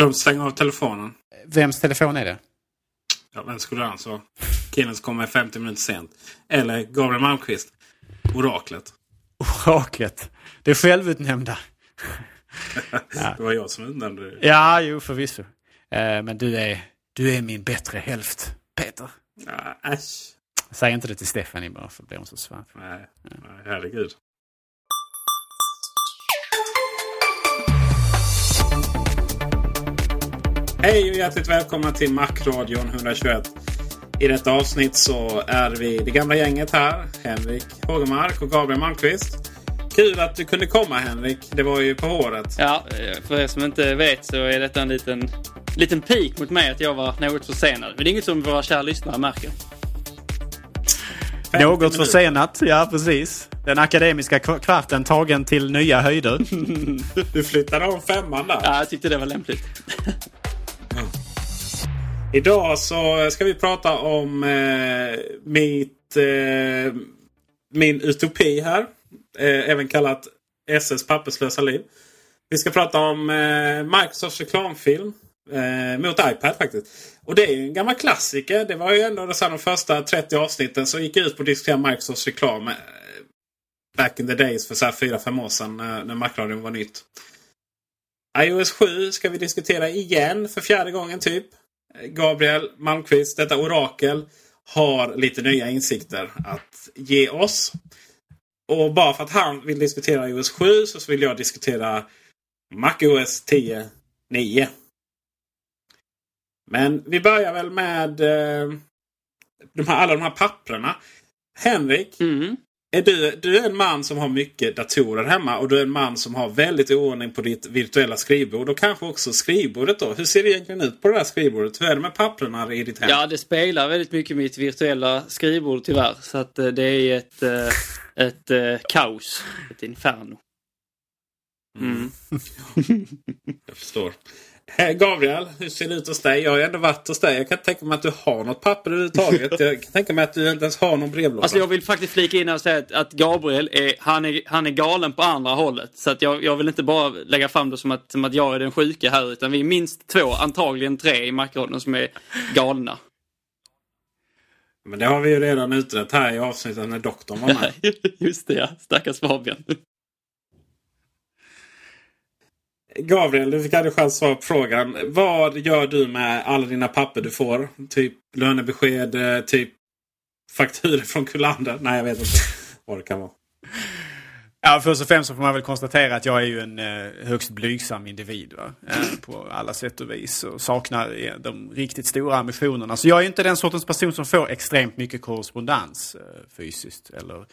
De stänger av telefonen. Vems telefon är det? Ja, vem skulle det annars vara? Killen som kommer 50 minuter sent. Eller Gabriel Malmqvist. Oraklet. Oraklet. Det självutnämnda. Det var jag som utnämnde det. Ja, jo förvisso. Eh, men du är, du är min bättre hälft, Peter. Ja, äsch. Säg inte det till Stephanie bara för då blir hon så svart. Nej, nej, herregud. Hej och hjärtligt välkomna till Macradion 121. I detta avsnitt så är vi det gamla gänget här. Henrik Hågemark och Gabriel Malmqvist. Kul att du kunde komma Henrik. Det var ju på håret. Ja, för er som inte vet så är detta en liten, liten pik mot mig att jag var något försenad. Men det är inget som våra kära lyssnare märker. 50 Något försenat, ja precis. Den akademiska kv- kvarten tagen till nya höjder. Du flyttade om femman där. Ja, jag tyckte det var lämpligt. Idag så ska vi prata om eh, mitt, eh, min utopi här. Eh, även kallat SS papperslösa liv. Vi ska prata om eh, Microsofts reklamfilm. Eh, mot iPad faktiskt. Och det är ju en gammal klassiker. Det var ju ändå så här, de första 30 avsnitten som gick ut på att diskutera Microsofts reklam. Eh, back in the days för så här 4-5 år sedan när, när Macradion var nytt. iOS 7 ska vi diskutera igen för fjärde gången typ. Gabriel Malmqvist, detta orakel, har lite nya insikter att ge oss. Och bara för att han vill diskutera iOS 7 så vill jag diskutera MacOS 10.9. Men vi börjar väl med eh, de här, alla de här papprena. Henrik, Mm är du, du är en man som har mycket datorer hemma och du är en man som har väldigt oordning på ditt virtuella skrivbord och kanske också skrivbordet. då. Hur ser det egentligen ut på det här skrivbordet? Hur är det med papperna i ditt hem? Ja, det spelar väldigt mycket mitt virtuella skrivbord tyvärr. Så att eh, det är ett, eh, ett eh, kaos. Ett inferno. Mm. Jag förstår. Hej, Gabriel, hur ser det ut hos dig? Jag har ju ändå varit hos dig. Jag kan inte tänka mig att du har något papper överhuvudtaget. Jag kan tänka mig att du inte ens har någon brevlåda. Alltså jag vill faktiskt flika in och säga att, att Gabriel är, han är, han är galen på andra hållet. Så att jag, jag vill inte bara lägga fram det som att, som att jag är den sjuka här. Utan vi är minst två, antagligen tre i Macradion som är galna. Men det har vi ju redan utrett här i avsnittet när doktorn var med. Just det ja, stackars Fabian. Gabriel, du fick aldrig chans att svara på frågan. Vad gör du med alla dina papper du får? Typ lönebesked, eh, typ fakturor från Kullander? Nej, jag vet inte vad det kan vara. Ja, först och främst så får man väl konstatera att jag är ju en eh, högst blygsam individ va? Eh, på alla sätt och vis. Och saknar eh, de riktigt stora ambitionerna. Så jag är ju inte den sortens person som får extremt mycket korrespondens eh, fysiskt eller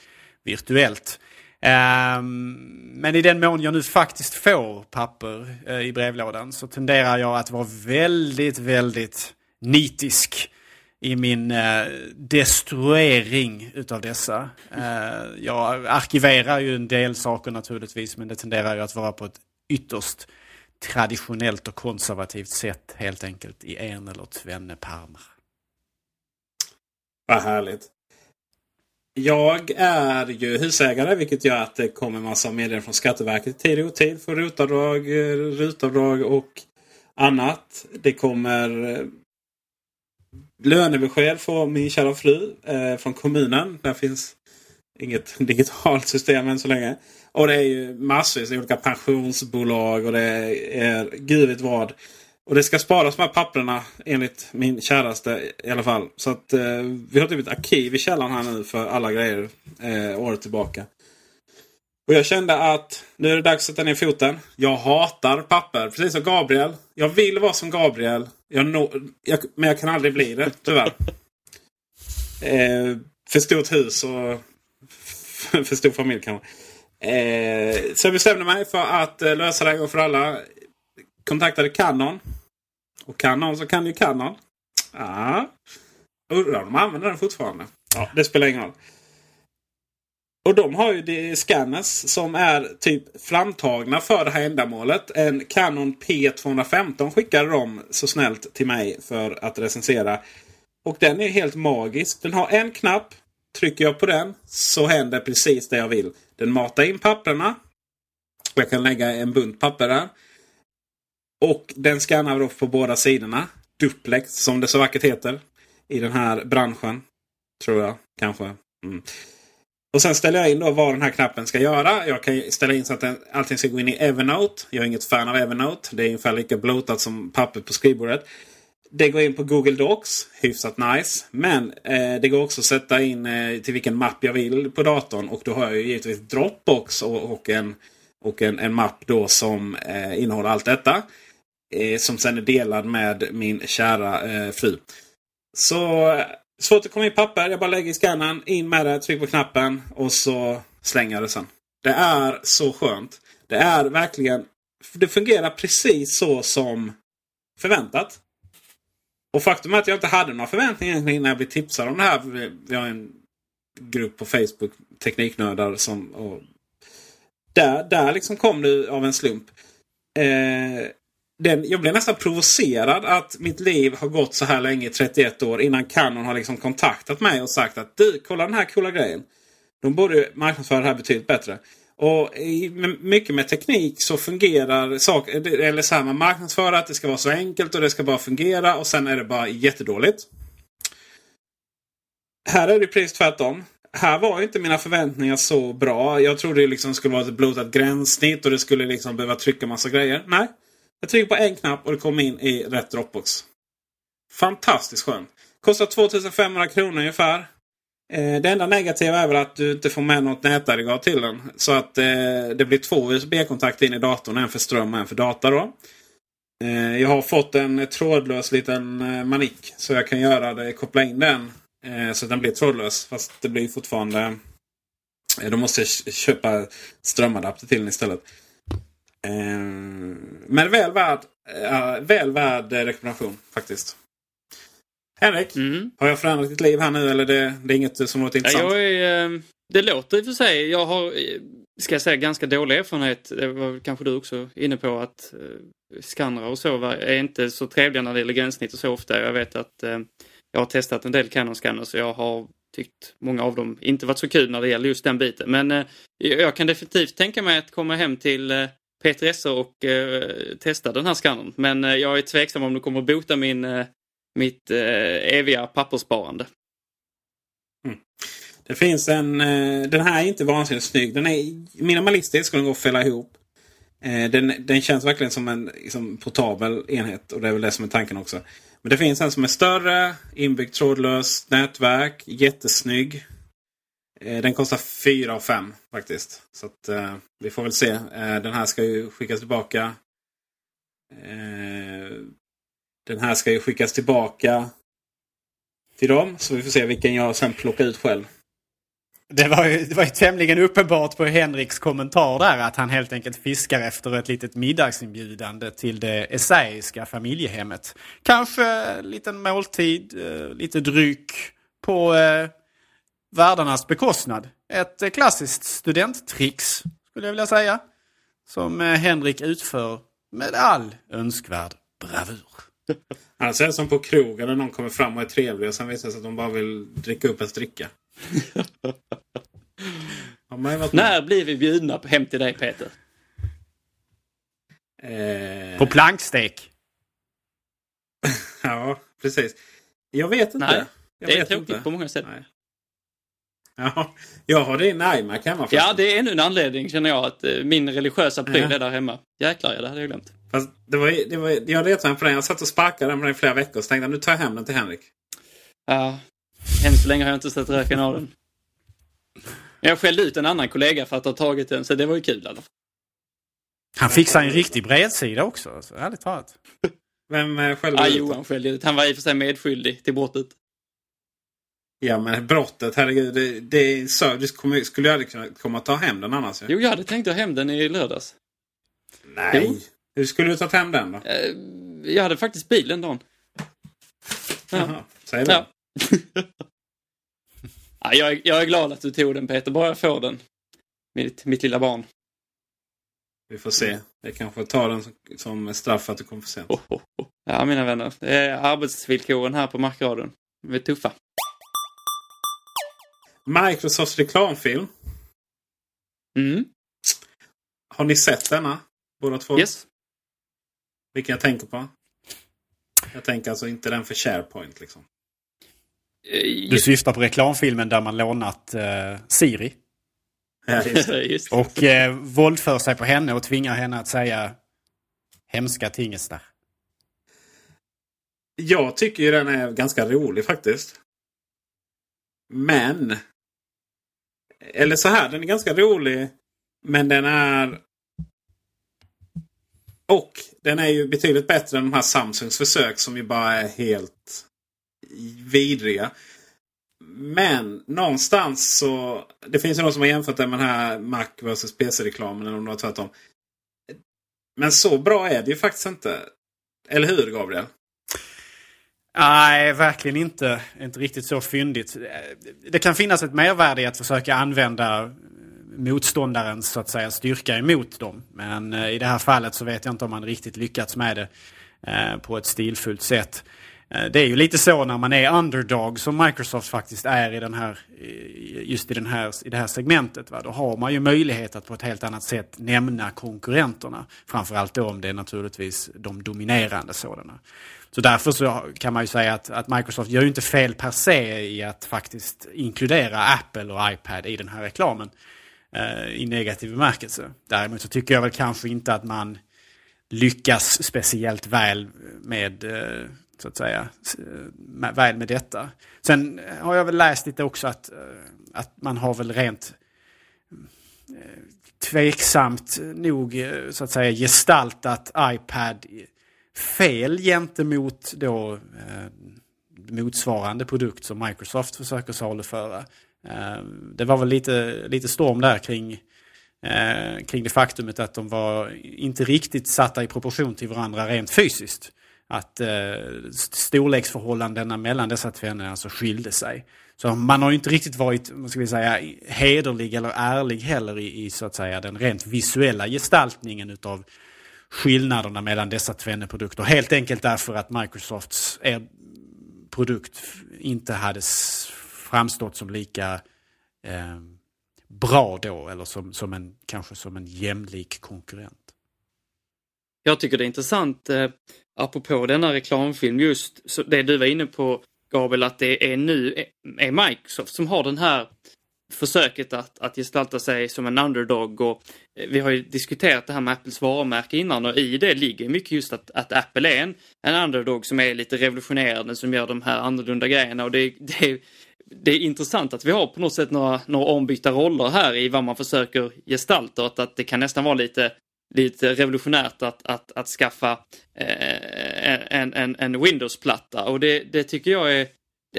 virtuellt. Ehm, men i den mån jag nu faktiskt får papper eh, i brevlådan så tenderar jag att vara väldigt, väldigt nitisk i min eh, destruering utav dessa. Eh, jag arkiverar ju en del saker naturligtvis men det tenderar ju att vara på ett ytterst traditionellt och konservativt sätt helt enkelt i en eller tvenne pärmar. Vad härligt. Jag är ju husägare vilket gör att det kommer massa meddelanden från Skatteverket i tid och otid för rotavdrag, eh, rutavdrag och annat. Det kommer eh, lönebesked från min kära fru eh, från kommunen. Där finns inget digitalt system än så länge. Och det är ju massvis olika pensionsbolag och det är gud vet vad. Och det ska sparas de här papperna enligt min käraste i alla fall. Så att eh, vi har typ ett arkiv i källaren här nu för alla grejer eh, året tillbaka. Och jag kände att nu är det dags att sätta ner foten. Jag hatar papper, precis som Gabriel. Jag vill vara som Gabriel. Jag nå, jag, men jag kan aldrig bli det, tyvärr. Eh, för stort hus och för stor familj kanske. Eh, så jag bestämde mig för att eh, lösa det en gång för alla. Kontaktade Canon. Och Canon så kan ju Canon. Ja. Undrar om de använder den fortfarande. Ja, det spelar ingen roll. Och de har ju det scanners som är typ framtagna för det här ändamålet. En Canon P215 skickade de så snällt till mig för att recensera. Och den är helt magisk. Den har en knapp. Trycker jag på den så händer precis det jag vill. Den matar in papperna. Jag kan lägga en bunt papper där. Och den skannar då på båda sidorna. Duplex som det så vackert heter. I den här branschen. Tror jag kanske. Mm. Och sen ställer jag in då vad den här knappen ska göra. Jag kan ställa in så att den, allting ska gå in i Evernote. Jag är inget fan av Evernote. Det är ungefär lika blotat som pappret på skrivbordet. Det går in på Google Docs. Hyfsat nice. Men eh, det går också att sätta in eh, till vilken mapp jag vill på datorn. Och då har jag ju givetvis Dropbox och, och, en, och en, en mapp då som eh, innehåller allt detta. Eh, som sen är delad med min kära eh, fru. Så eh, Svårt att komma in papper. Jag bara lägger i skannern, in med det, trycker på knappen och så slänger jag det sen. Det är så skönt. Det är verkligen... Det fungerar precis så som förväntat. Och faktum är att jag inte hade några förväntningar innan jag blev tipsad om det här. Vi har en grupp på Facebook, Tekniknördar, som... Och där, där liksom kom det av en slump. Eh, den, jag blev nästan provocerad att mitt liv har gått så här länge, 31 år, innan Canon har liksom kontaktat mig och sagt att du, kolla den här coola grejen. De borde marknadsföra det här betydligt bättre. Och i, mycket med teknik så fungerar saker, eller så här, man marknadsför att det ska vara så enkelt och det ska bara fungera och sen är det bara jättedåligt. Här är det precis tvärtom. Här var inte mina förväntningar så bra. Jag trodde liksom det liksom skulle vara ett blotat gränssnitt och det skulle liksom behöva trycka massa grejer. Nej. Jag trycker på en knapp och det kommer in i rätt Dropbox. Fantastiskt skönt. Kostar 2500 kronor ungefär. Eh, det enda negativa är väl att du inte får med något nätaggregat till den. Så att eh, det blir två USB-kontakter in i datorn. En för ström och en för data. Då. Eh, jag har fått en trådlös liten eh, manik. Så jag kan göra det, koppla in den. Eh, så den blir trådlös. Fast det blir fortfarande... Eh, då måste jag köpa strömadapter till den istället. Eh, men väl värd, uh, väl värd rekommendation faktiskt. Henrik, mm. har jag förändrat ditt liv här nu eller det, det är inget som låter intressant? Ja, är, eh, det låter i och för sig. Jag har, ska jag säga, ganska dålig erfarenhet. Det var kanske du också inne på att skannrar och så är inte så trevliga när det gäller gränssnitt och så ofta. Jag vet att jag har testat en del Canon-scanners och jag har tyckt många av dem inte varit så kul när det gäller just den biten. Men jag kan definitivt tänka mig att komma hem till Peter Esse och eh, testa den här skannern. Men eh, jag är tveksam om det kommer bota min, eh, mitt eh, eviga papperssparande. Mm. Det finns en... Eh, den här är inte vansinnigt snygg. Den är minimalistisk och den går att fälla ihop. Eh, den, den känns verkligen som en liksom, portabel enhet och det är väl det som är tanken också. Men det finns en som är större, inbyggt trådlöst nätverk, jättesnygg. Eh, den kostar 4 av 5 faktiskt. Så att, eh, vi får väl se. Eh, den här ska ju skickas tillbaka. Eh, den här ska ju skickas tillbaka till dem. Så vi får se vilken jag sen plockar ut själv. Det var, ju, det var ju tämligen uppenbart på Henriks kommentar där att han helt enkelt fiskar efter ett litet middagsinbjudande till det essäiska familjehemmet. Kanske en liten måltid, eh, lite dryck på eh, värdarnas bekostnad. Ett eh, klassiskt studenttrix skulle jag vilja säga. Som eh, Henrik utför med all önskvärd bravur. Alltså är det som på krogen när någon kommer fram och är trevlig och sen visar det sig att de bara vill dricka upp en dricka. När blir vi bjudna hem till dig Peter? Eh, På plankstek. ja, precis. Jag vet inte. Nej, jag det är tråkigt inte. på många sätt. Nej. Ja, jag har din iMac hemma Ja, förresten. det är ännu en anledning känner jag att eh, min religiösa pryl Ja. är där hemma. Jäklar ja, det hade jag glömt. Fast det var, det var, jag retade mig på den. Jag satt och sparkade den på den i flera veckor. Så tänkte jag nu tar jag hem den till Henrik. Ja, än så länge har jag inte sett röken av den. Jag skällde ut en annan kollega för att ha tagit den, så det var ju kul fall. Han fixar en riktig bredsida också. Alltså, ärligt talat. Vem eh, skällde Ja, ut Johan skällde ut. Han var i och för sig medskyldig till brottet. Ja men brottet, herregud. Det, det är så, du skulle, ju aldrig kunna komma och ta hem den annars. Jo, jag hade tänkt ta hem den i lördags. Nej. Jo. Hur skulle du ta hem den då? Eh, Jag hade faktiskt bil den dagen. Ja. Jaha, säg det. Ja. ja, jag, är, jag är glad att du tog den Peter, bara jag får den. Mitt, mitt lilla barn. Vi får se. Jag kanske tar den som, som straff för att du kom för sent. Oh, oh, oh. Ja, mina vänner. Arbetsvillkoren här på Markradion. De är tuffa. Microsofts reklamfilm. Mm. Har ni sett denna? Båda två? Yes. Vilken jag tänker på? Jag tänker alltså inte den för SharePoint liksom. Eh, Du syftar på reklamfilmen där man lånat eh, Siri. Ja, just det. Just. det. Och eh, våldför sig på henne och tvingar henne att säga hemska tingestar. Jag tycker ju den är ganska rolig faktiskt. Men. Eller så här, den är ganska rolig. Men den är. Och den är ju betydligt bättre än de här Samsungs försök som ju bara är helt vidriga. Men någonstans så. Det finns ju någon som har jämfört det med den här Mac vs PC-reklamen. Eller om det var tvärtom. Men så bra är det ju faktiskt inte. Eller hur Gabriel? Nej, verkligen inte. Inte riktigt så fyndigt. Det kan finnas ett mervärde i att försöka använda eh, motståndarens så att säga, styrka emot dem. Men eh, i det här fallet så vet jag inte om man riktigt lyckats med det eh, på ett stilfullt sätt. Det är ju lite så när man är underdog som Microsoft faktiskt är i den här, just i, den här, i det här segmentet. Va? Då har man ju möjlighet att på ett helt annat sätt nämna konkurrenterna. Framförallt då om det är naturligtvis de dominerande sådana. Så därför så kan man ju säga att, att Microsoft gör ju inte fel per se i att faktiskt inkludera Apple och iPad i den här reklamen. eh, I negativ bemärkelse. Däremot så tycker jag väl kanske inte att man lyckas speciellt väl med, eh, så att säga, med- eh, väl med detta. Sen har jag väl läst lite också att, eh, att man har väl rent eh, tveksamt nog så att säga gestaltat iPad fel gentemot då eh, motsvarande produkt som Microsoft försöker saluföra. Eh, det var väl lite, lite storm där kring, eh, kring det faktumet att de var inte riktigt satta i proportion till varandra rent fysiskt. Att eh, storleksförhållandena mellan dessa två alltså skilde sig. Så man har ju inte riktigt varit, vad ska vi säga, hederlig eller ärlig heller i, i så att säga den rent visuella gestaltningen utav skillnaderna mellan dessa tvenne produkter. Helt enkelt därför att Microsofts eh, produkt inte hade framstått som lika eh, bra då eller som, som en, kanske som en jämlik konkurrent. Jag tycker det är intressant, eh, apropå denna reklamfilm, just så det du var inne på Gabriel, att det är nu eh, är Microsoft som har den här försöket att, att gestalta sig som en underdog och eh, vi har ju diskuterat det här med Apples varumärke innan och i det ligger mycket just att, att Apple är en, en underdog som är lite revolutionerande som gör de här annorlunda grejerna och det, det, är- det är intressant att vi har på något sätt några, några ombytta roller här i vad man försöker gestalta och att, att det kan nästan vara lite lite revolutionärt att, att, att skaffa eh, en, en, en Windows-platta och det, det tycker jag är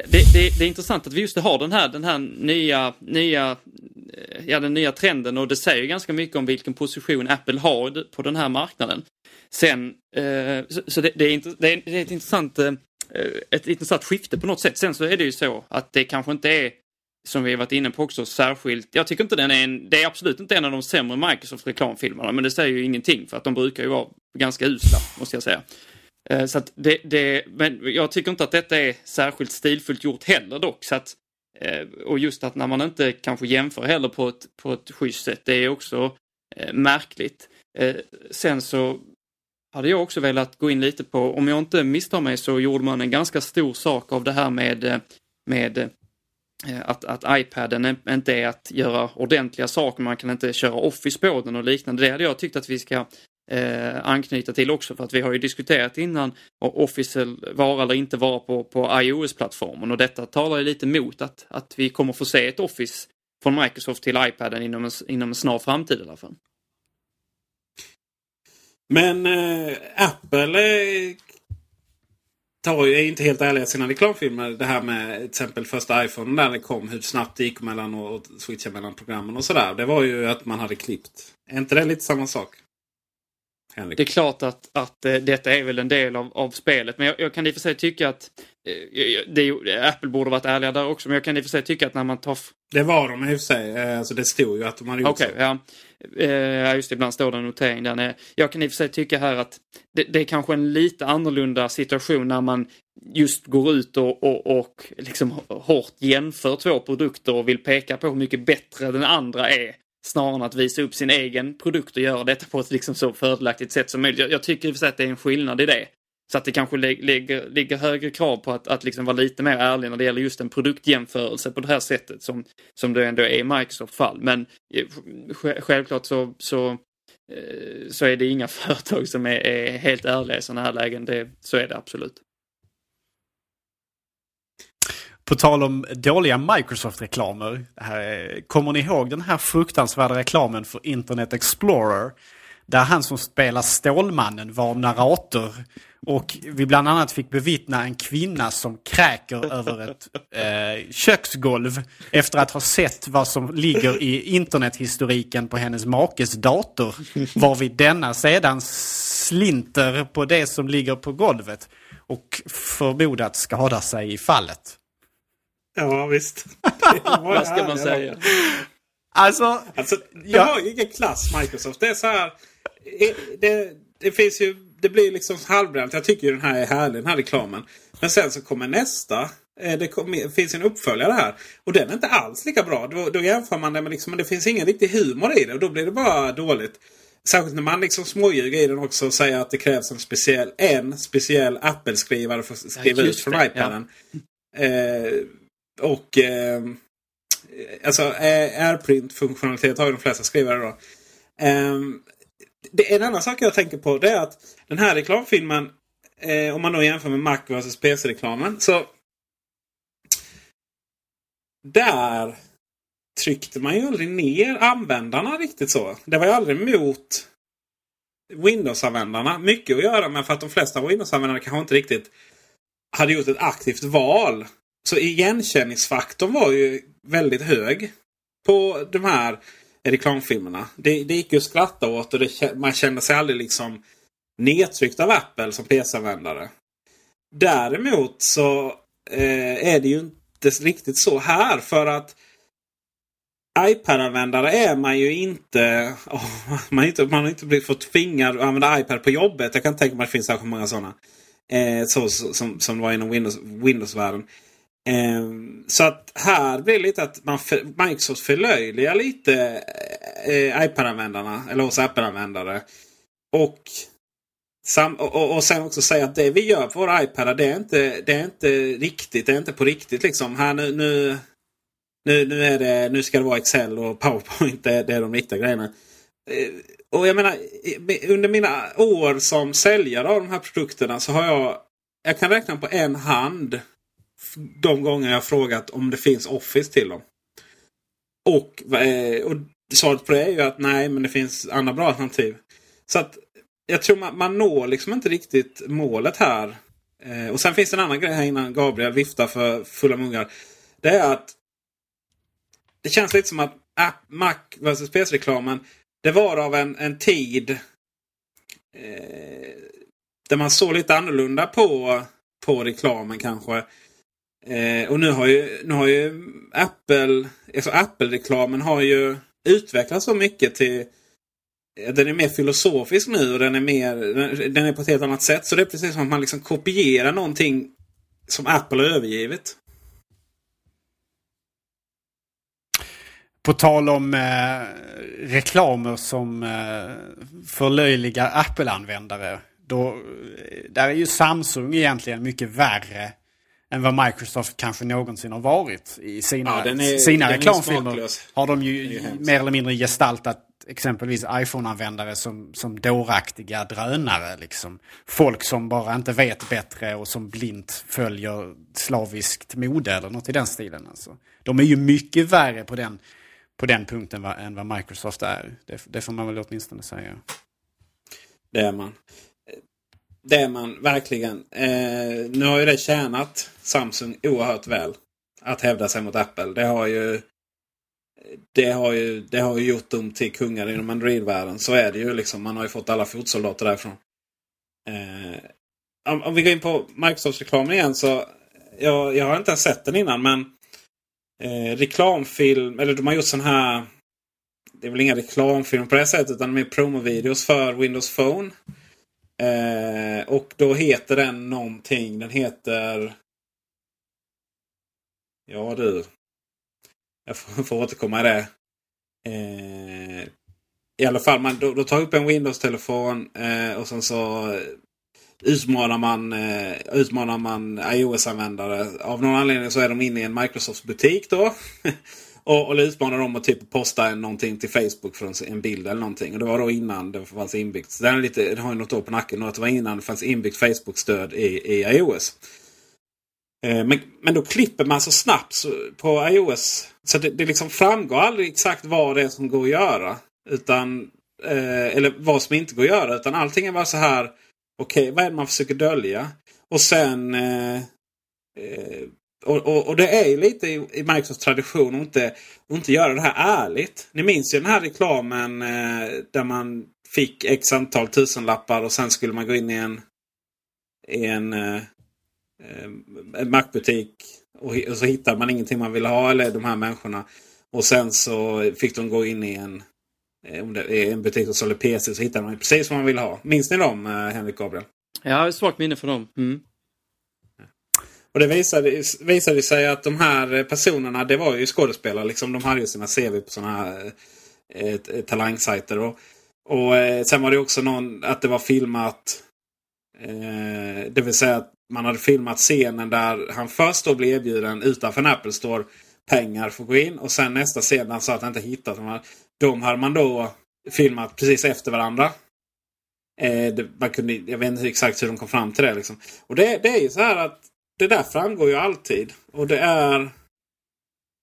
det, det, det, är intressant att vi just har den här, den här nya, nya, eh, ja, den nya trenden och det säger ganska mycket om vilken position Apple har på den här marknaden. Sen, eh, så, så det, det, är, det, är, ett intressant, eh, ett intressant skifte på något sätt. Sen så är det ju så att det kanske inte är som vi varit inne på också, särskilt. Jag tycker inte den är en, det är absolut inte en av de sämre Microsoft-reklamfilmerna, men det säger ju ingenting för att de brukar ju vara ganska usla, måste jag säga. Eh, så att det, det, men jag tycker inte att detta är särskilt stilfullt gjort heller dock. Så att, eh, och just att när man inte kanske jämför heller på ett, på ett schysst sätt, det är också eh, märkligt. Sen så hade jag också velat gå in lite på, om jag inte misstar mig så gjorde man en ganska stor sak av det här med, med att, att iPaden inte är att göra ordentliga saker, man kan inte köra Office på den och liknande. Det hade jag tyckt att vi ska eh, anknyta till också för att vi har ju diskuterat innan Office vara eller inte vara på, på iOS-plattformen och detta talar ju lite mot att, att vi kommer få se ett Office från Microsoft till iPaden inom en, inom en snar framtid i alla fall. Men eh, Apple eh, tar ju, är inte helt ärliga i sina reklamfilmer. Det här med till exempel första iPhone när det kom. Hur snabbt det gick mellan och switcha mellan programmen och sådär. Det var ju att man hade klippt. Är inte det lite samma sak? Henrik. Det är klart att, att uh, detta är väl en del av, av spelet. Men jag, jag kan i och för sig tycka att uh, det, Apple borde varit ärliga där också. Men jag kan i och för sig tycka att när man tar... Det var de i och för sig. Alltså det stod ju att de hade gjort okay, så. Ja. Ja, just det. Ibland står det en notering där nere. Jag kan i och för sig tycka här att det, det är kanske en lite annorlunda situation när man just går ut och, och, och liksom hårt jämför två produkter och vill peka på hur mycket bättre den andra är snarare än att visa upp sin egen produkt och göra detta på ett liksom så fördelaktigt sätt som möjligt. Jag, jag tycker i och för sig att det är en skillnad i det. Så att det kanske ligger, ligger högre krav på att, att liksom vara lite mer ärlig när det gäller just en produktjämförelse på det här sättet som, som det ändå är i Microsoft fall. Men eh, självklart så, så, eh, så är det inga företag som är, är helt ärliga i sådana här lägen. Det, så är det absolut. På tal om dåliga Microsoft-reklamer. Kommer ni ihåg den här fruktansvärda reklamen för Internet Explorer? Där han som spelar Stålmannen var narrator. Och vi bland annat fick bevittna en kvinna som kräker över ett eh, köksgolv efter att ha sett vad som ligger i internethistoriken på hennes makes dator. Varvid denna sedan slinter på det som ligger på golvet och förmodat skadar sig i fallet. Ja, visst. Vad ska man säga? Alltså, alltså de ja. har ju ingen klass Microsoft. Det är så här. Det, det finns ju. Det blir liksom halvbränt. Jag tycker den här är härlig, den här reklamen. Men sen så kommer nästa. Eh, det finns en uppföljare här. Och den är inte alls lika bra. Då, då jämför man det med liksom, det finns ingen riktig humor i det. Och då blir det bara dåligt. Särskilt när man liksom småljuger i den också och säger att det krävs en speciell, en speciell Apple-skrivare för att skriva ja, ut från iPaden. Ja. Eh, och eh, alltså AirPrint-funktionalitet har ju de flesta skrivare då. Eh, det, en annan sak jag tänker på det är att den här reklamfilmen, eh, om man då jämför med Mac vs PC-reklamen. Så där tryckte man ju aldrig ner användarna riktigt så. Det var ju aldrig mot Windows-användarna. Mycket att göra med för att de flesta Windows-användare kanske inte riktigt hade gjort ett aktivt val så igenkänningsfaktorn var ju väldigt hög på de här reklamfilmerna. Det, det gick ju att skratta åt och det, man kände sig aldrig liksom nedtryckt av Apple som PC-användare. Däremot så eh, är det ju inte riktigt så här för att iPad-användare är man ju inte. Oh, man, inte man har inte blivit fått tvingad att använda iPad på jobbet. Jag kan tänka mig att det finns särskilt många sådana. Eh, så, som, som det var inom Windows, Windows-världen. Ehm, så att här blir det lite att man för, Microsoft förlöjligar lite eh, iPad-användarna. Eller oss Apple-användare. Och, sam, och, och, sen också säga att det vi gör på våra iPadar det är inte, det är inte riktigt. Det är inte på riktigt liksom. Här nu, nu, nu, nu, är det, nu ska det vara Excel och PowerPoint. Det, det är de riktiga grejerna. Eh, och jag menar under mina år som säljare av de här produkterna så har jag jag kan räkna på en hand de gånger jag frågat om det finns Office till dem. Och, eh, och svaret på det är ju att nej, men det finns andra bra alternativ. Så att jag tror man, man når liksom inte riktigt målet här. Eh, och sen finns det en annan grej här innan Gabriel viftar för fulla muggar. Det är att det känns lite som att app, Mac vs PC-reklamen det var av en, en tid eh, där man såg lite annorlunda på, på reklamen kanske. Eh, och nu har ju, nu har ju Apple, alltså Apple-reklamen har ju utvecklats så mycket till den är mer filosofisk nu och den är, mer, den är på ett helt annat sätt. Så det är precis som att man liksom kopierar någonting som Apple har övergivit. På tal om eh, reklamer som eh, förlöjligar Apple-användare. Då, eh, där är ju Samsung egentligen mycket värre än vad Microsoft kanske någonsin har varit. I sina, ja, är, sina reklamfilmer har de ju mer eller mindre gestaltat exempelvis iPhone-användare som, som dåraktiga drönare. Liksom. Folk som bara inte vet bättre och som blint följer slaviskt mode eller något i den stilen. Alltså. De är ju mycket värre på den, på den punkten va, än vad Microsoft är. Det, det får man väl åtminstone säga. Det är man. Det är man verkligen. Eh, nu har ju det tjänat Samsung oerhört väl. Att hävda sig mot Apple. Det har ju det har ju, det har ju gjort dem till kungar inom Android-världen. Så är det ju liksom. Man har ju fått alla fotsoldater därifrån. Eh, om, om, vi går in på Microsoft-reklamen igen så. Jag, jag har inte ens sett den innan men eh, reklamfilm, eller de har gjort sån här. Det är väl inga reklamfilmer på det sättet utan mer promovideos för Windows Phone. Eh, och då heter den någonting. Den heter... Ja du. Jag får, får återkomma i det. Eh, I alla fall, man, då, då tar upp en Windows-telefon eh, och sen så eh, utmanar man, eh, utmanar man iOS-användare. Av någon anledning så är de inne i en Microsoft-butik då. och, och utmanar dem att typ posta någonting till Facebook från en bild eller någonting. Och det var då innan det fanns inbyggt. Den, är lite, den har ju något år på nacken. Och det var innan det fanns inbyggt Facebook-stöd i, i iOS. Eh, men, men då klipper man så snabbt på iOS. Så det, det liksom framgår aldrig exakt vad det är som går att göra. Utan, eh, eller vad som inte går att göra. Utan allting är bara så här. Okej, okay, vad är det man försöker dölja? Och sen... Eh, eh, och, och, och, det är ju lite i, i Microsofts tradition att inte, att inte göra det här ärligt. Ni minns ju den här reklamen eh, där man fick x antal tusenlappar och sen skulle man gå in i en, i en eh, en Mac-butik och, och, så hittar man ingenting man vill ha eller de här människorna. Och sen så fick de gå in i en, eh, om det är en butik som sålde PC så hittade man precis vad man ville ha. Minns ni dem eh, Henrik Gabriel? Ja, jag har svagt minne för dem. Mm. Och det visade, visade sig att de här personerna, det var ju skådespelare. Liksom, de hade ju sina CV på sådana här eh, talangsajter. Och, och eh, sen var det också någon, att det var filmat. Eh, det vill säga att man hade filmat scenen där han först då blev erbjuden utanför en Apple Store pengar för att gå in. Och sen nästa scen han sa att han inte hittat. dem. De hade man då filmat precis efter varandra. Eh, det, man kunde, jag vet inte exakt hur de kom fram till det. Liksom. Och det, det är ju så här att det där framgår ju alltid. Och det är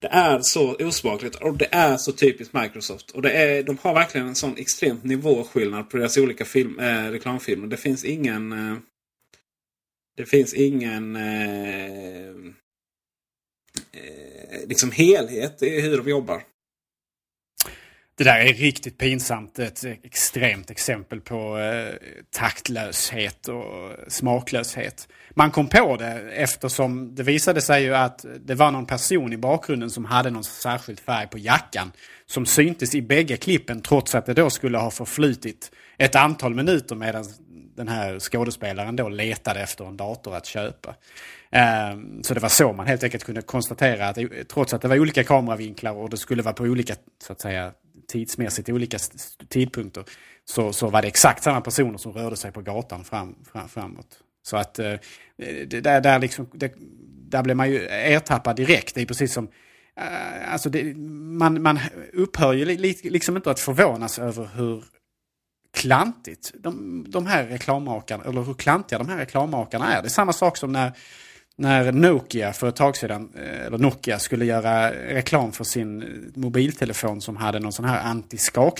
det är så osmakligt och det är så typiskt Microsoft. Och det är, de har verkligen en sån extremt nivåskillnad på deras olika film, eh, reklamfilmer. Det finns ingen... Eh, det finns ingen eh, eh, liksom helhet i hur de jobbar. Det där är riktigt pinsamt. Ett extremt exempel på eh, taktlöshet och smaklöshet. Man kom på det eftersom det visade sig ju att det var någon person i bakgrunden som hade någon särskild färg på jackan. Som syntes i bägge klippen trots att det då skulle ha förflutit ett antal minuter medan den här skådespelaren då letade efter en dator att köpa. Ehm, så det var så man helt enkelt kunde konstatera att eh, trots att det var olika kameravinklar och det skulle vara på olika, så att säga, tidsmässigt olika tidpunkter. Så, så var det exakt samma personer som rörde sig på gatan fram, fram, framåt. Så att eh, det, där, där, liksom, det, där blev man ju ertappad direkt. Det är precis som eh, alltså det, man, man upphör ju li, liksom inte att förvånas över hur klantigt de, de här reklammakarna, eller hur klantiga de här reklammakarna är. Det är samma sak som när, när Nokia för ett tag sedan, eh, eller Nokia skulle göra reklam för sin mobiltelefon som hade någon sån här antiskak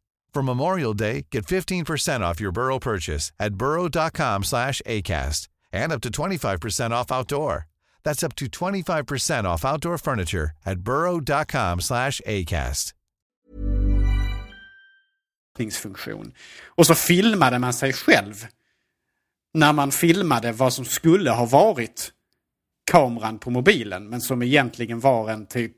For Memorial Day, get 15% off your Burrow purchase at burrow.com slash ACAST and up to 25% off outdoor. That's up to 25% off outdoor furniture at burrow.com slash ACAST. funktion. Och så filmade man sig själv. När man filmade vad som skulle ha varit kameran på mobilen. Men som egentligen var en typ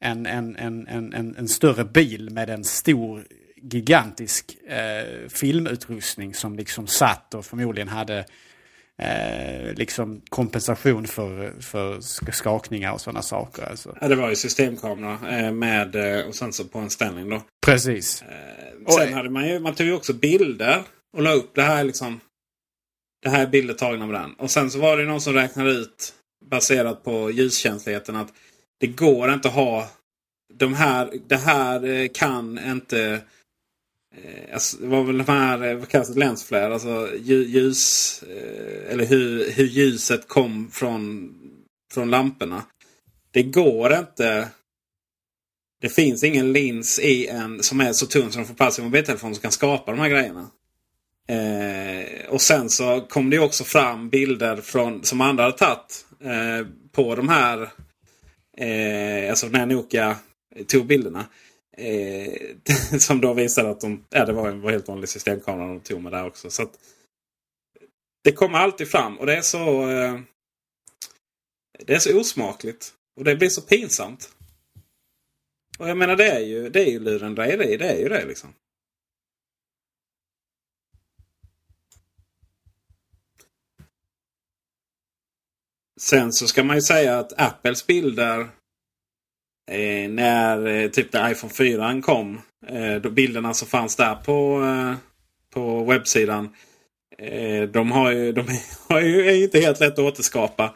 en, en, en, en, en, en större bil med en stor gigantisk eh, filmutrustning som liksom satt och förmodligen hade eh, liksom kompensation för, för skakningar och sådana saker. Alltså. Ja, det var ju systemkamera eh, med eh, och sen så på en ställning då. Precis. Eh, sen hade man ju, man tog ju också bilder och la upp det här liksom. Det här är bilder tagna med den. Och sen så var det någon som räknade ut baserat på ljuskänsligheten att det går inte att ha de här, det här kan inte Eh, Eh, alltså, det var väl de här, eh, vad kallas det, länsflare? Alltså ljus... Eh, eller hur, hur ljuset kom från, från lamporna. Det går inte... Det finns ingen lins i en som är så tunn som de får plats i mobiltelefonen som kan skapa de här grejerna. Eh, och sen så kom det också fram bilder från, som andra hade tagit eh, på de här... Eh, alltså när Nokia tog bilderna. Eh, som då visade att de, ja, det var en var helt vanlig systemkamera de tog med där också. Så att, Det kommer alltid fram och det är så eh, Det är så osmakligt. Och det blir så pinsamt. Och jag menar det är ju, det är ju lurendrejeri. Det är ju det liksom. Sen så ska man ju säga att Apples bilder Eh, när eh, typ när iPhone 4 kom. Eh, då bilderna som fanns där på, eh, på webbsidan. Eh, de, har ju, de har ju, är ju inte helt lätt att återskapa.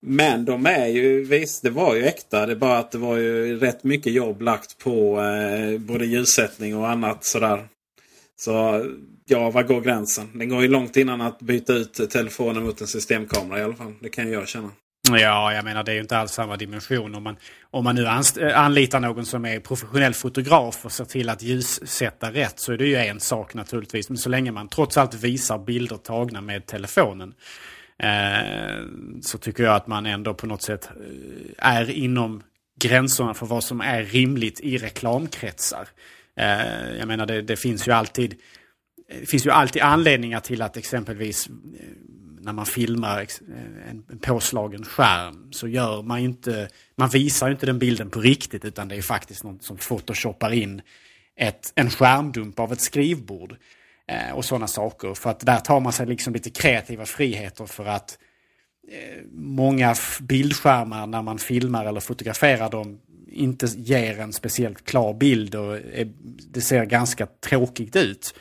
Men de är ju, visst det var ju äkta. Det är bara att det var ju rätt mycket jobb lagt på eh, både ljussättning och annat sådär. Så ja, var går gränsen? Den går ju långt innan att byta ut telefonen mot en systemkamera i alla fall. Det kan jag känna. Ja, jag menar det är ju inte alls samma dimension. Om man, om man nu eh, anlitar någon som är professionell fotograf och ser till att ljussätta rätt så är det ju en sak naturligtvis. Men så länge man trots allt visar bilder tagna med telefonen eh, så tycker jag att man ändå på något sätt eh, är inom gränserna för vad som är rimligt i reklamkretsar. Eh, jag menar det, det finns ju alltid det finns ju alltid anledningar till att exempelvis eh, när man filmar eh, en påslagen skärm så gör man inte, man visar inte den bilden på riktigt utan det är faktiskt någon som photoshoppar in ett, en skärmdump av ett skrivbord. Eh, och sådana saker. För att där tar man sig liksom lite kreativa friheter för att eh, många bildskärmar när man filmar eller fotograferar dem inte ger en speciellt klar bild och är, det ser ganska tråkigt ut.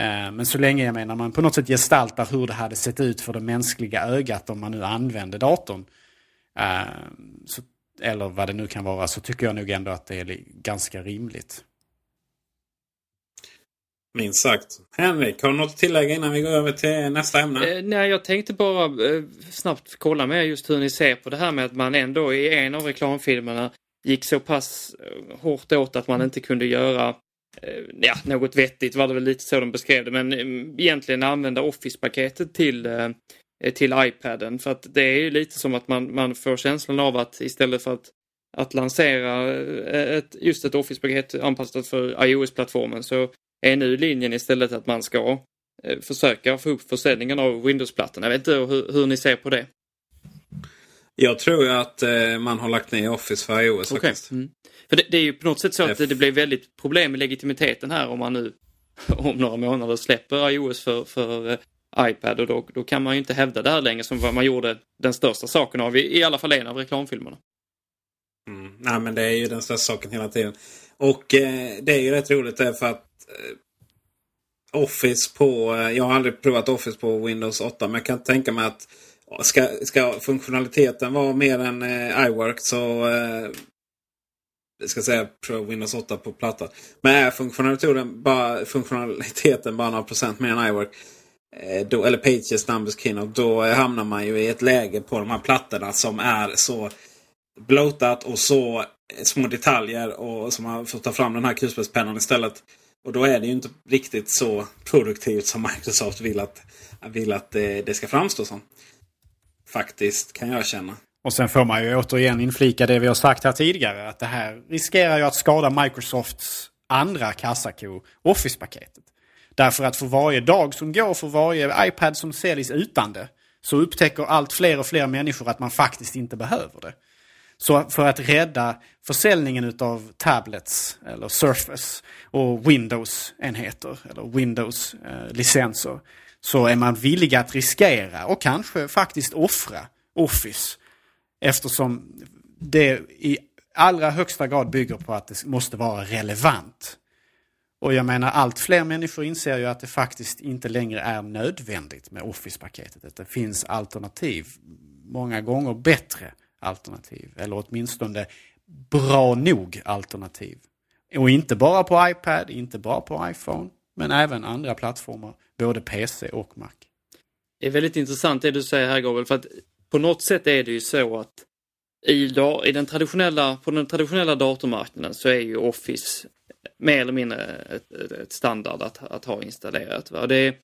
Eh, men så länge jag menar man på något sätt gestaltar hur det hade sett ut för det mänskliga ögat om man nu använde datorn. Eh, så, eller vad det nu kan vara så tycker jag nog ändå att det är ganska rimligt. Minst sagt. Henrik, har du något att tillägga innan vi går över till nästa ämne? Eh, nej, jag tänkte bara eh, snabbt kolla med just hur ni ser på det här med att man ändå i en av reklamfilmerna gick så pass eh, hårt åt att man inte kunde göra Eh, ja, något vettigt var det väl lite så de beskrev det, men eh, egentligen använda Office-paketet till, eh, till iPaden. För att det är ju lite som att man, man får känslan av att istället för att, att lansera ett, just ett Office-paket anpassat för iOS-plattformen så är nu linjen istället att man ska försöka få upp försäljningen av Windows-plattan. Jag vet inte hur, hur ni ser på det. Jag tror att eh, man har lagt ner Office för iOS okay. faktiskt. Mm. För det, det, är ju på något sätt så att det, det blir väldigt problem med legitimiteten här om man nu om några månader släpper iOS för, för uh, iPad och då, då kan man ju inte hävda det här längre som vad man gjorde den största saken av i, i alla fall en av reklamfilmerna. Mm. Nej men det är ju den största saken hela tiden. Och eh, det är ju rätt roligt därför att Eh, Office på... Eh, jag har aldrig provat Office på Windows 8 men jag kan tänka mig att ska, ska funktionaliteten vara mer än eh, iWork så... Eh, jag ska säga Pro, Windows 8 på platta. Men är funktionaliteten bara, funktionaliteten bara några procent mer än iWork. Eh, då, eller Pages, Numbers, Keynote. Då hamnar man ju i ett läge på de här plattorna som är så blotat och så eh, små detaljer. Och som man får ta fram den här kulspetspennan istället. Och då är det ju inte riktigt så produktivt som Microsoft vill att, vill att det, det ska framstå som. Faktiskt kan jag känna. Och sen får man ju återigen inflika det vi har sagt här tidigare. Att det här riskerar ju att skada Microsofts andra kassako, Office-paketet. Därför att för varje dag som går, för varje iPad som säljs utan det, så upptäcker allt fler och fler människor att man faktiskt inte behöver det. Så för att rädda försäljningen av tablets eller Surface och Windows-enheter eller Windows-licenser eh, så är man villig att riskera och kanske faktiskt offra Office. Eftersom det i allra högsta grad bygger på att det måste vara relevant. Och jag menar allt fler människor inser ju att det faktiskt inte längre är nödvändigt med Office-paketet. Att det finns alternativ, många gånger bättre alternativ. Eller åtminstone bra nog alternativ. Och inte bara på iPad, inte bara på iPhone, men även andra plattformar, både PC och Mac. Det är väldigt intressant det du säger här Gabriel, för att på något sätt är det ju så att i, i den traditionella, på den traditionella datormarknaden så är ju Office mer eller mindre ett, ett standard att, att ha installerat. Va? Det,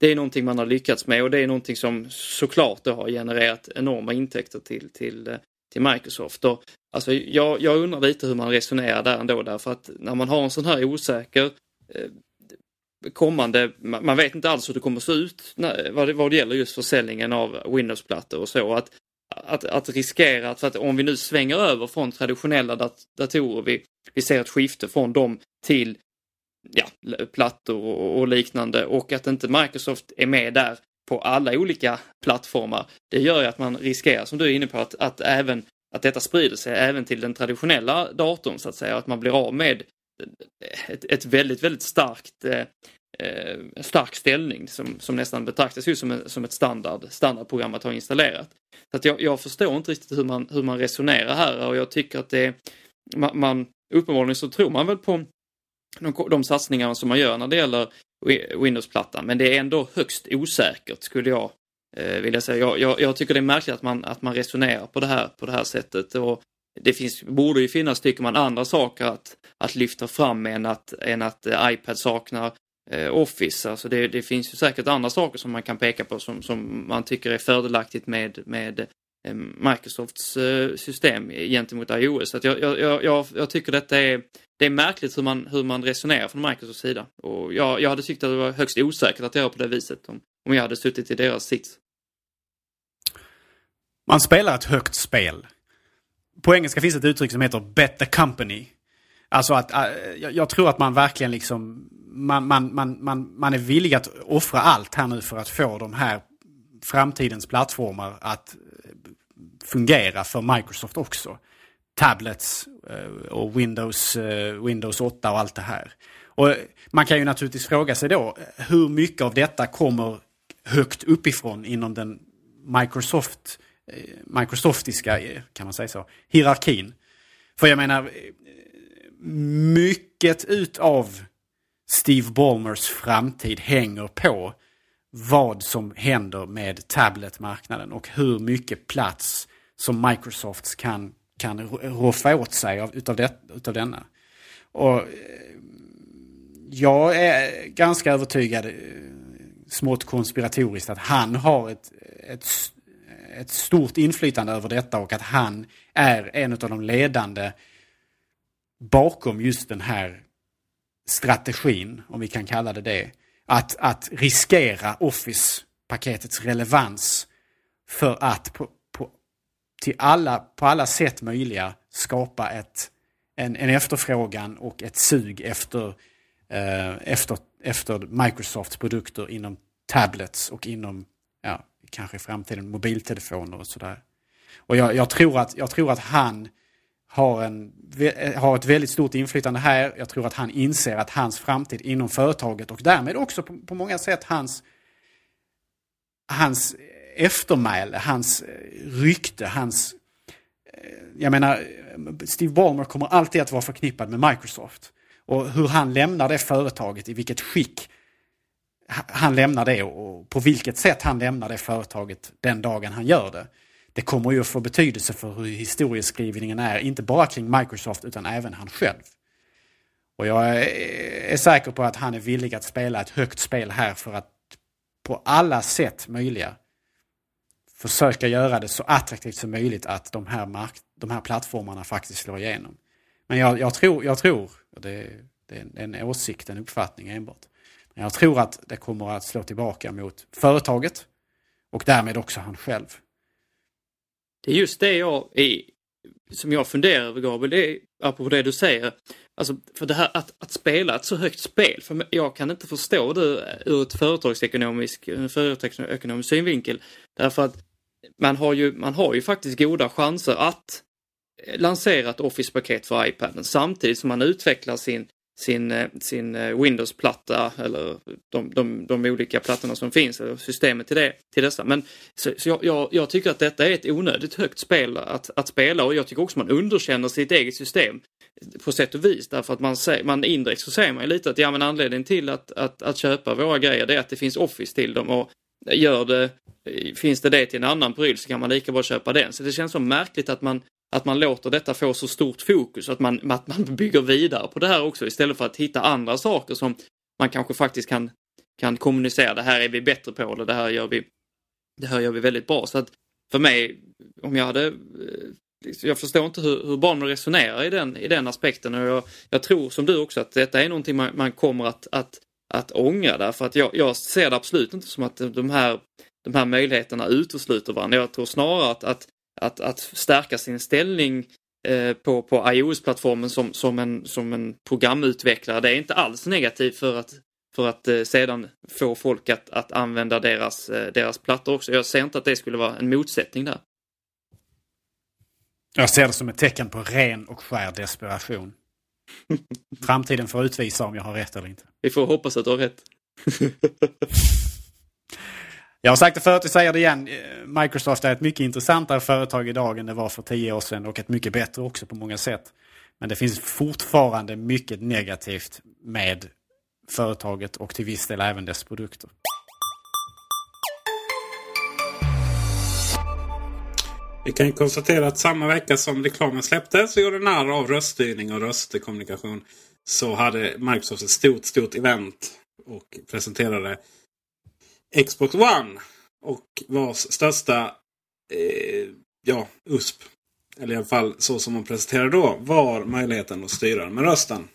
det är någonting man har lyckats med och det är någonting som såklart har genererat enorma intäkter till, till, till Microsoft. Och, alltså, jag, jag undrar lite hur man resonerar där ändå därför att när man har en sån här osäker eh, kommande, man vet inte alls hur det kommer att se ut när, vad, det, vad det gäller just försäljningen av Windows-plattor och så. Att, att, att riskera att, att om vi nu svänger över från traditionella dat datorer, vi, vi ser ett skifte från dem till ja, plattor och liknande och att inte Microsoft är med där på alla olika plattformar. Det gör ju att man riskerar, som du är inne på, att, att även att detta sprider sig även till den traditionella datorn så att säga, att man blir av med ett, ett väldigt, väldigt starkt eh, eh, stark ställning som, som nästan betraktas ju som, en, som ett standard, standardprogram att ha installerat. Så att jag, jag förstår inte riktigt hur man, hur man resonerar här och jag tycker att det man, man uppenbarligen så tror man väl på de, de satsningarna som man gör när det gäller Windows-plattan. Men det är ändå högst osäkert skulle jag eh, vilja säga. Jag, jag, jag, tycker det är märkligt att man, att man resonerar på det här, på det här sättet. Och det finns, borde ju finnas, tycker man, andra saker att, att lyfta fram än att, än att eh, iPad saknar eh, Office. Alltså det, det, finns ju säkert andra saker som man kan peka på som, som man tycker är fördelaktigt med, med eh, Microsofts eh, system gentemot iOS. Så att jag, jag, jag, jag tycker detta är, det är märkligt hur man, hur man resonerar från Microsofts sida. Och jag, jag hade tyckt att det var högst osäkert att göra på det viset om, om jag hade suttit i deras sits. Man spelar ett högt spel. På engelska finns ett uttryck som heter Bet the company. Alltså att äh, jag, tror att man verkligen liksom man, man, man, man, man är villig att offra allt här nu för att få de här framtidens plattformar att äh, fungera för Microsoft också. Tablets äh, och Windows, Windows 8 och allt det här. Och man kan ju naturligtvis fråga sig då hur mycket av detta kommer högt uppifrån inom den Microsoft, Eh, microsoftiska, eh, kan man säga så, hierarkin. För jag menar, eh, mycket utav Steve Ballmers framtid hänger på vad som händer med tabletmarknaden och hur mycket plats som Microsoft kan, kan roffa åt sig av, utav, det, utav denna. Och jag är ganska övertygad, smått konspiratoriskt, att han har ett, ett, ett stort inflytande över detta och att han är en av de ledande bakom just den här strategin, om vi kan kalla det det, att, att riskera Office-paketets relevans för att på, på, till alla, på alla sätt möjliga skapa ett, en, en efterfrågan och ett sug efter, eh, efter, efter Microsofts produkter inom tablets och inom, ja, kanske i framtiden mobiltelefoner och sådär. Och jag, jag, tror att, jag tror att han har, en, eh, har ett väldigt stort inflytande här. Jag tror att han inser att hans framtid inom företaget och därmed också på, på många sätt hans, hans eftermäle, hans eh, rykte, hans... Eh, jag menar, Steve Ballmer kommer alltid att vara förknippad med Microsoft. Och hur han lämnar det företaget, i vilket skick han lämnar det och på vilket sätt han lämnar det företaget den dagen han gör det det kommer ju att få betydelse för hur historieskrivningen är, inte bara kring Microsoft utan även han själv. Och jag är säker på att han är villig att spela ett högt spel här för att på alla sätt möjliga försöka göra det så attraktivt som möjligt att de här, mark de här plattformarna faktiskt slår igenom. Men jag, jag tror, jag tror det, det är en åsikt, en uppfattning enbart. Men jag tror att det kommer att slå tillbaka mot företaget och därmed också han själv. Det är just det jag är, som jag funderar över Gabriel, det är, apropå det du säger. Alltså, för det här att, att spela ett så högt spel, för jag kan inte förstå det ur ett företagsekonomisk, företagsekonomisk synvinkel. Därför att man har, ju, man har ju faktiskt goda chanser att lansera ett Office-paket för iPaden samtidigt som man utvecklar sin, sin, eh, sin eh, Windows-platta eller de, de, de olika plattorna som finns, eller systemet till, det, till dessa. Men så, så jag, jag, jag, tycker att detta är ett onödigt högt spel att, att spela och jag tycker också man underkänner sitt eget system på sätt och vis därför att man, man indirekt så säger man lite att ja men anledningen till att, att, att köpa våra grejer det är att det finns Office till dem och gör det, finns det det till en annan pryl så kan man lika bra köpa den. Så det känns så märkligt att man att man låter detta få så stort fokus, att man, att man bygger vidare på det här också istället för att hitta andra saker som man kanske faktiskt kan, kan kommunicera. Det här är vi bättre på eller det här gör vi, det här gör vi väldigt bra. Så att för mig, om jag hade eh, jag förstår inte hur, hur barnen resonerar i den, i den aspekten och jag, jag tror som du också att detta är någonting man, man kommer att, att, att ångra därför att jag, jag ser det absolut inte som att de här, de här möjligheterna utesluter varandra. Jag tror snarare att, att att, att stärka sin ställning eh, på, på iOS-plattformen som, som, en, som en programutvecklare. Det är inte alls negativt för att, för att eh, sedan få folk att, att använda deras, eh, deras plattor också. Jag ser inte att det skulle vara en motsättning där. Jag ser det som ett tecken på ren och skär desperation. Framtiden får utvisa om jag har rätt eller inte. Vi får hoppas att du har rätt. Jag har sagt det förut, jag säger det igen. Microsoft är ett mycket intressantare företag idag än det var för tio år sedan och ett mycket bättre också på många sätt. Men det finns fortfarande mycket negativt med företaget och till viss del även dess produkter. Vi kan konstatera att samma vecka som reklamen släpptes och gjorde narr av röststyrning och röstkommunikation så hade Microsoft ett stort, stort event och presenterade Xbox One. Och vars största eh, ja, USP, eller i alla fall så som man presenterade då, var möjligheten att styra den med rösten.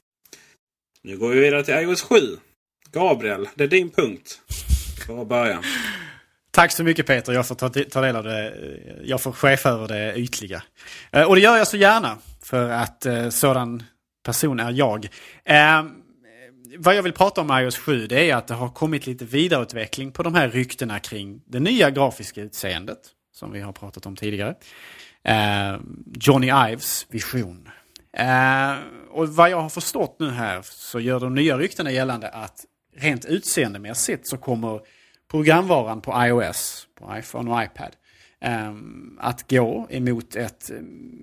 Nu går vi vidare till iOS 7. Gabriel, det är din punkt. För att börja. Tack så mycket Peter, jag får ta, ta del av det. Jag får chef över det ytliga. Eh, och det gör jag så gärna, för att eh, sådan person är jag. Eh, vad jag vill prata om iOS 7 det är att det har kommit lite vidareutveckling på de här ryktena kring det nya grafiska utseendet. Som vi har pratat om tidigare. Eh, Johnny Ives vision. Eh, och vad jag har förstått nu här så gör de nya ryktena gällande att rent utseendemässigt så kommer programvaran på iOS, på iPhone och iPad, eh, att gå emot ett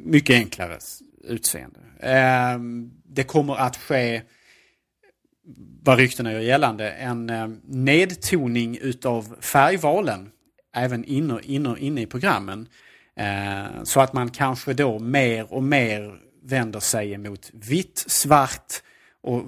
mycket enklare utseende. Eh, det kommer att ske, vad ryktena gör gällande, en eh, nedtoning utav färgvalen även inne, inne, inne i programmen. Eh, så att man kanske då mer och mer vänder sig mot vitt, svart och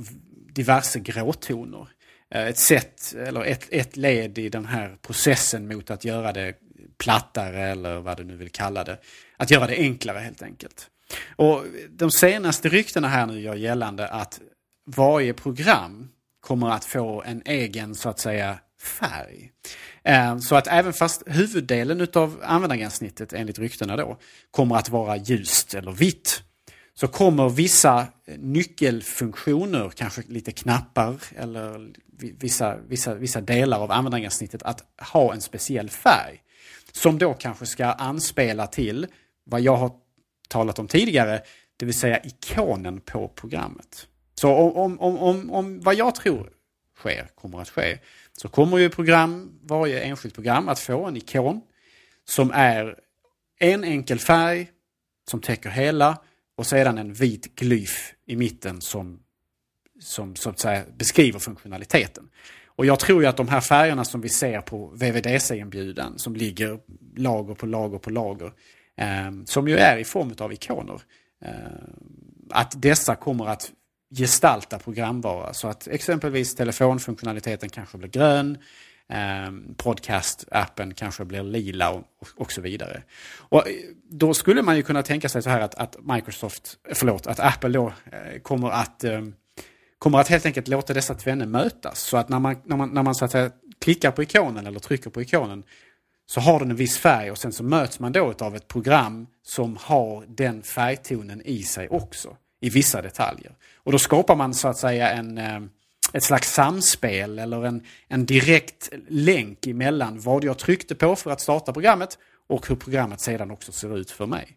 diverse gråtoner. Eh, ett sätt, eller ett, ett led i den här processen mot att göra det plattare eller vad du nu vill kalla det. Att göra det enklare helt enkelt. Och de senaste ryktena här nu gör gällande att varje program kommer att få en egen så att säga färg. Eh, så att även fast huvuddelen utav användargränssnittet enligt ryktena då kommer att vara ljust eller vitt så kommer vissa nyckelfunktioner, kanske lite knappar eller vissa, vissa, vissa delar av användargränssnittet att ha en speciell färg. Som då kanske ska anspela till vad jag har talat om tidigare, det vill säga ikonen på programmet. Så om, om, om, om vad jag tror sker, kommer att ske, så kommer ju program, varje enskilt program att få en ikon som är en enkel färg som täcker hela och sedan en vit glyf i mitten som, som så att säga beskriver funktionaliteten. Och jag tror ju att de här färgerna som vi ser på VVDC-inbjudan som ligger lager på lager på lager, eh, som ju är i form av ikoner, eh, att dessa kommer att gestalta programvara. Så att exempelvis telefonfunktionaliteten kanske blir grön, eh, podcast-appen kanske blir lila och, och, så vidare. Och eh, då skulle man ju kunna tänka sig så här att, att Microsoft, eh, förlåt, att Apple då eh, kommer att eh, kommer att helt enkelt låta dessa tvenne mötas. Så att när man, när man, när man så att säga, klickar på ikonen eller trycker på ikonen så har den en viss färg och sen så möts man då av ett program som har den färgtonen i sig också i vissa detaljer. Och då skapar man så att säga en, eh, ett slags samspel eller en, en direkt länk emellan vad jag tryckte på för att starta programmet och hur programmet sedan också ser ut för mig.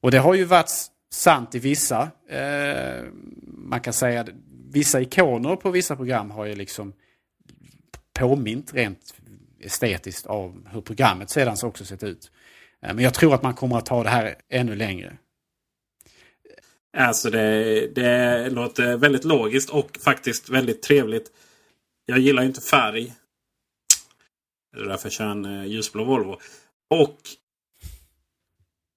Och det har ju varit sant i vissa, eh, man kan säga att vissa ikoner på vissa program har ju liksom påmint rent estetiskt av hur programmet sedan också sett ut. Eh, men jag tror att man kommer att ta det här ännu längre. Alltså det, det låter väldigt logiskt och faktiskt väldigt trevligt. Jag gillar inte färg. Det är därför jag kör en eh, ljusblå Volvo. Och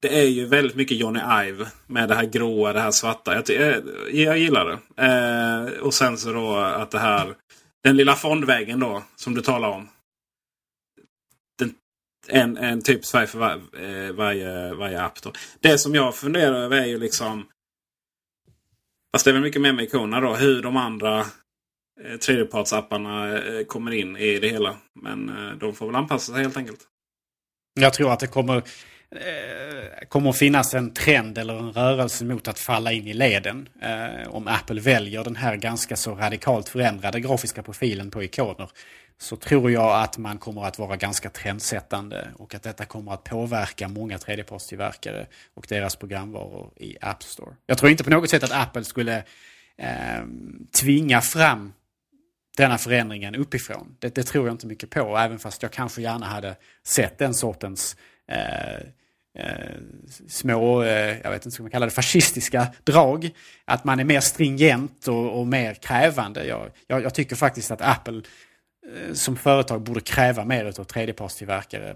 det är ju väldigt mycket Johnny Ive med det här gråa, det här svarta. Jag, jag, eh, jag gillar det. Eh, och sen så då att det här, den lilla fondväggen då som du talar om. Den, en, en typsfärg för var, eh, varje, varje app. Då. Det som jag funderar över är ju liksom Fast det är väl mycket mer med ikonerna då. Hur de andra eh, tredjepartsapparna eh, kommer in i det hela. Men eh, de får väl anpassa sig helt enkelt. Jag tror att det kommer, eh, kommer att finnas en trend eller en rörelse mot att falla in i leden. Eh, om Apple väljer den här ganska så radikalt förändrade grafiska profilen på ikoner så tror jag att man kommer att vara ganska trendsättande och att detta kommer att påverka många tredjepartstillverkare och deras programvaror i App Store. Jag tror inte på något sätt att Apple skulle eh, tvinga fram denna förändringen uppifrån. Det, det, tror jag inte mycket på, även fast jag kanske gärna hade sett den sortens eh, eh, små, eh, jag vet inte, vad man kalla det fascistiska drag. Att man är mer stringent och, och mer krävande. Jag, jag, jag, tycker faktiskt att Apple Eh, Eh, som företag borde kräva mer av tredjepartstillverkare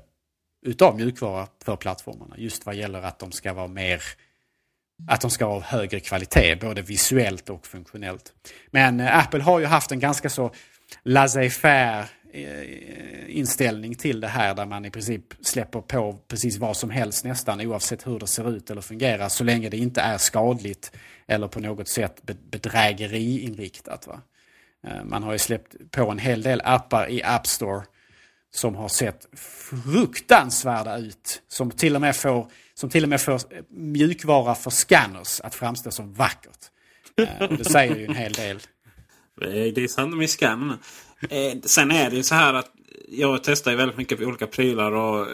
utav mjukvara för plattformarna. Just vad gäller att de ska vara mer att de ska ha högre kvalitet, både visuellt och funktionellt. Men eh, Apple har ju haft en ganska så laissez-faire eh, inställning till det här där man i princip släpper på precis vad som helst nästan oavsett hur det ser ut eller fungerar så länge det inte är skadligt eller på något sätt bedrägeriinriktat. Va? Eh, man har ju släppt på en hel del appar i App Store som har sett fruktansvärda ut. Som till och med får, som till och med får eh, mjukvara för scanners att framstå som vackert. Eh, och det säger ju en hel del. Det är sant med scannern. Sen är det ju så här att jag testar ju väldigt mycket olika prylar och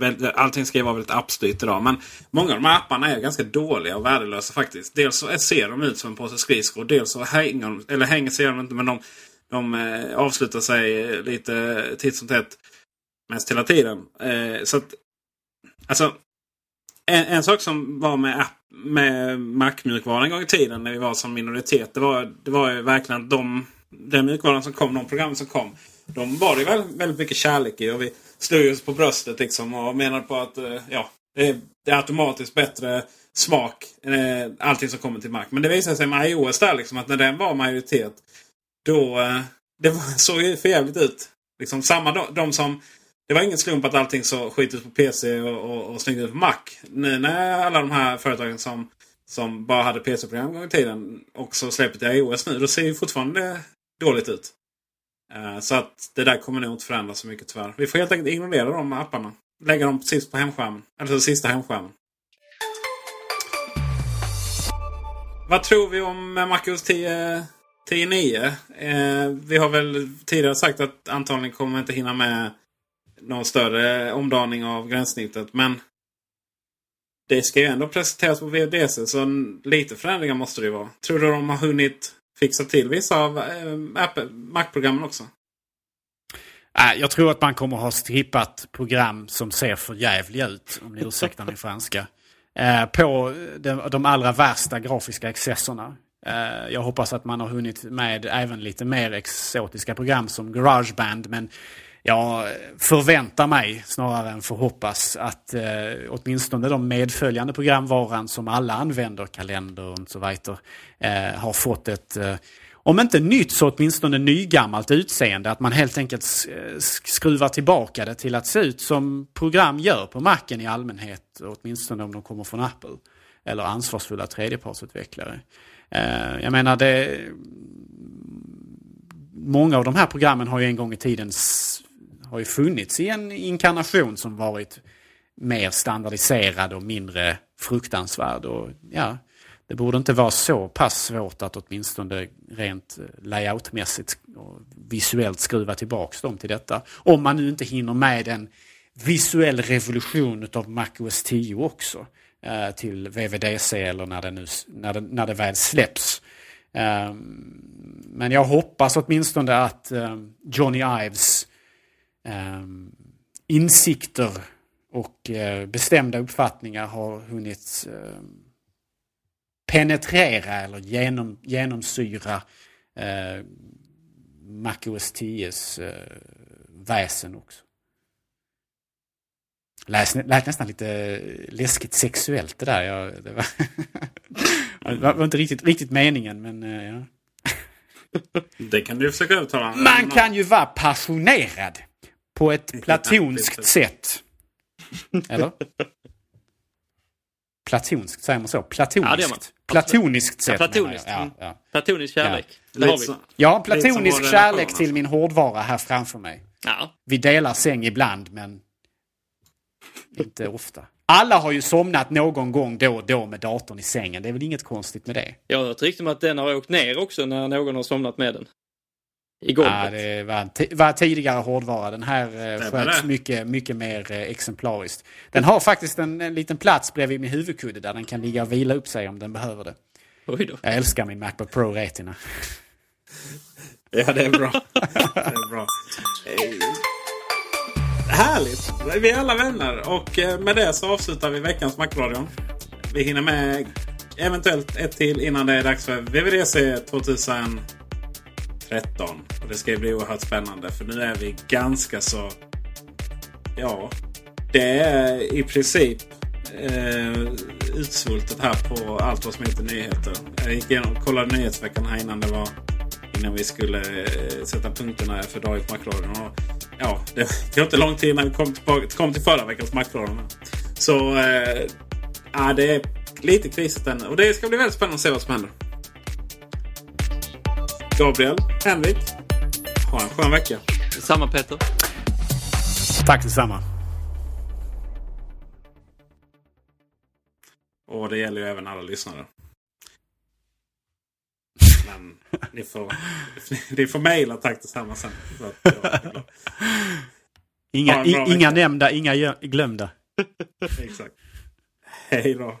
eh, allting ska ju vara väldigt appstyrt idag. Men många av de här apparna är ganska dåliga och värdelösa faktiskt. Dels så ser de ut som en påse skridskor. Dels så hänger de, eller hänger sig de inte men de, de eh, avslutar sig eh, lite titt som tätt. Mest hela tiden. så att, alltså, en, en, sak som var med, med Mac-mjukvaran en gång i tiden när vi var som minoritet. Det var, det var ju verkligen att de, den mjukvaran som kom, de program som kom. De var det väldigt, väldigt mycket kärlek i. Och vi slog oss på bröstet liksom och menade på att eh, ja, det är, automatiskt bättre smak. än allting som kommer till Mac. Men det visade sig med iOS där liksom att när den var majoritet. Då eh, det såg ju förjävligt ut. Liksom samma de, de som det var ingen slump att allting så skit ut på PC och, och, och snyggt ut på Mac. Nu när alla de här företagen som, som bara hade PC-program en gång i tiden också släpper till iOS nu. Då ser ju fortfarande dåligt ut. Eh, så att det där kommer nog inte förändras så mycket tyvärr. Vi får helt enkelt ignorera de apparna. Lägga dem sist på hemskärmen. Alltså sista hemskärmen. Vad tror vi om MacOS 10 10.9? Eh, vi har väl tidigare sagt att antagligen kommer inte hinna med någon större omdaning av gränssnittet. Men det ska ju ändå presenteras på VDC så lite förändringar måste det ju vara. Tror du de har hunnit fixa till vissa av eh, Mac-programmen också? Äh, jag tror att man kommer ha strippat program som ser för jävliga ut, om ni ursäktar min franska. Eh, på de, allra värsta grafiska excesserna. Eh, jag hoppas att man har hunnit med även lite mer exotiska program som Garageband. Men jag förväntar mig snarare än förhoppas att eh, åtminstone de medföljande programvaran som alla använder, kalender och så vidare, eh, har fått ett, eh, om inte nytt så åtminstone nygammalt utseende. Att man helt enkelt skruvar tillbaka det till att se ut som program gör på marken i allmänhet, åtminstone om de kommer från Apple. Eller ansvarsfulla tredjepartsutvecklare. Eh, jag menar det många av de här programmen har ju en gång i tiden har ju funnits i en inkarnation som varit mer standardiserad och mindre fruktansvärd. Och, ja, det borde inte vara så pass svårt att åtminstone rent eh, layoutmässigt och visuellt skruva tillbaka dem till detta. Om man nu inte hinner med en visuell revolution av MacOS 10 också eh, till VVDC eller när det, nu, när det, när det väl släpps. Eh, men jag hoppas åtminstone att eh, Johnny Ives eh, insikter och eh, bestämda uppfattningar har hunnit eh, penetrera eller genom, genomsyra eh, MacOS 10s eh, väsen också. Läs, lät nästan lite läskigt sexuellt det där. Jag, det, var det var inte riktigt, riktigt meningen men eh, ja. Det kan du försöka övertala. Man kan ju vara passionerad. På ett platonskt sätt. Eller? Platonskt, säger man så? Platoniskt? Ja, man. Platoniskt sätt. Ja, platoniskt. Ja, ja. Platonisk kärlek. Ja. Det har vi. Ja, platonisk kärlek till min hårdvara här framför mig. Ja. Vi delar säng ibland, men inte ofta. Alla har ju somnat någon gång då och då med datorn i sängen. Det är väl inget konstigt med det. Jag har hört rykten om att den har åkt ner också när någon har somnat med den i golvet. Ja, det var, var tidigare hårdvara. Den här eh, sköts mycket, mycket mer eh, exemplariskt. Den har faktiskt en, en liten plats bredvid min huvudkudde där den kan ligga och vila upp sig om den behöver det. Oj då. Jag älskar min Macbook Pro Retina. ja, det är bra. det är bra. Härligt! Vi är alla vänner och eh, med det så avslutar vi veckans Macradion. Vi hinner med eventuellt ett till innan det är dags för VVDC 2000 13. Och det ska bli oerhört spännande för nu är vi ganska så... Ja, det är i princip eh, utsvultet här på allt vad som heter nyheter. Jag gick igenom och kollade nyhetsveckan här innan det var innan vi skulle eh, sätta punkterna för Dagens Macradion. Ja, det, var inte lång tid innan vi kom, tillbaka, kom till förra veckans Macradion. Så eh, ja, det är lite krisigt än. Och det ska bli väldigt spännande att se vad som händer. Gabriel, Henrik. Ha en skön vecka. Samma Peter. Tack detsamma. Och det gäller ju även alla lyssnare. Men ni får, ni får mejla tack detsamma sen. Inga, inga vecka. nämnda, inga glömda. Exakt. Hej då.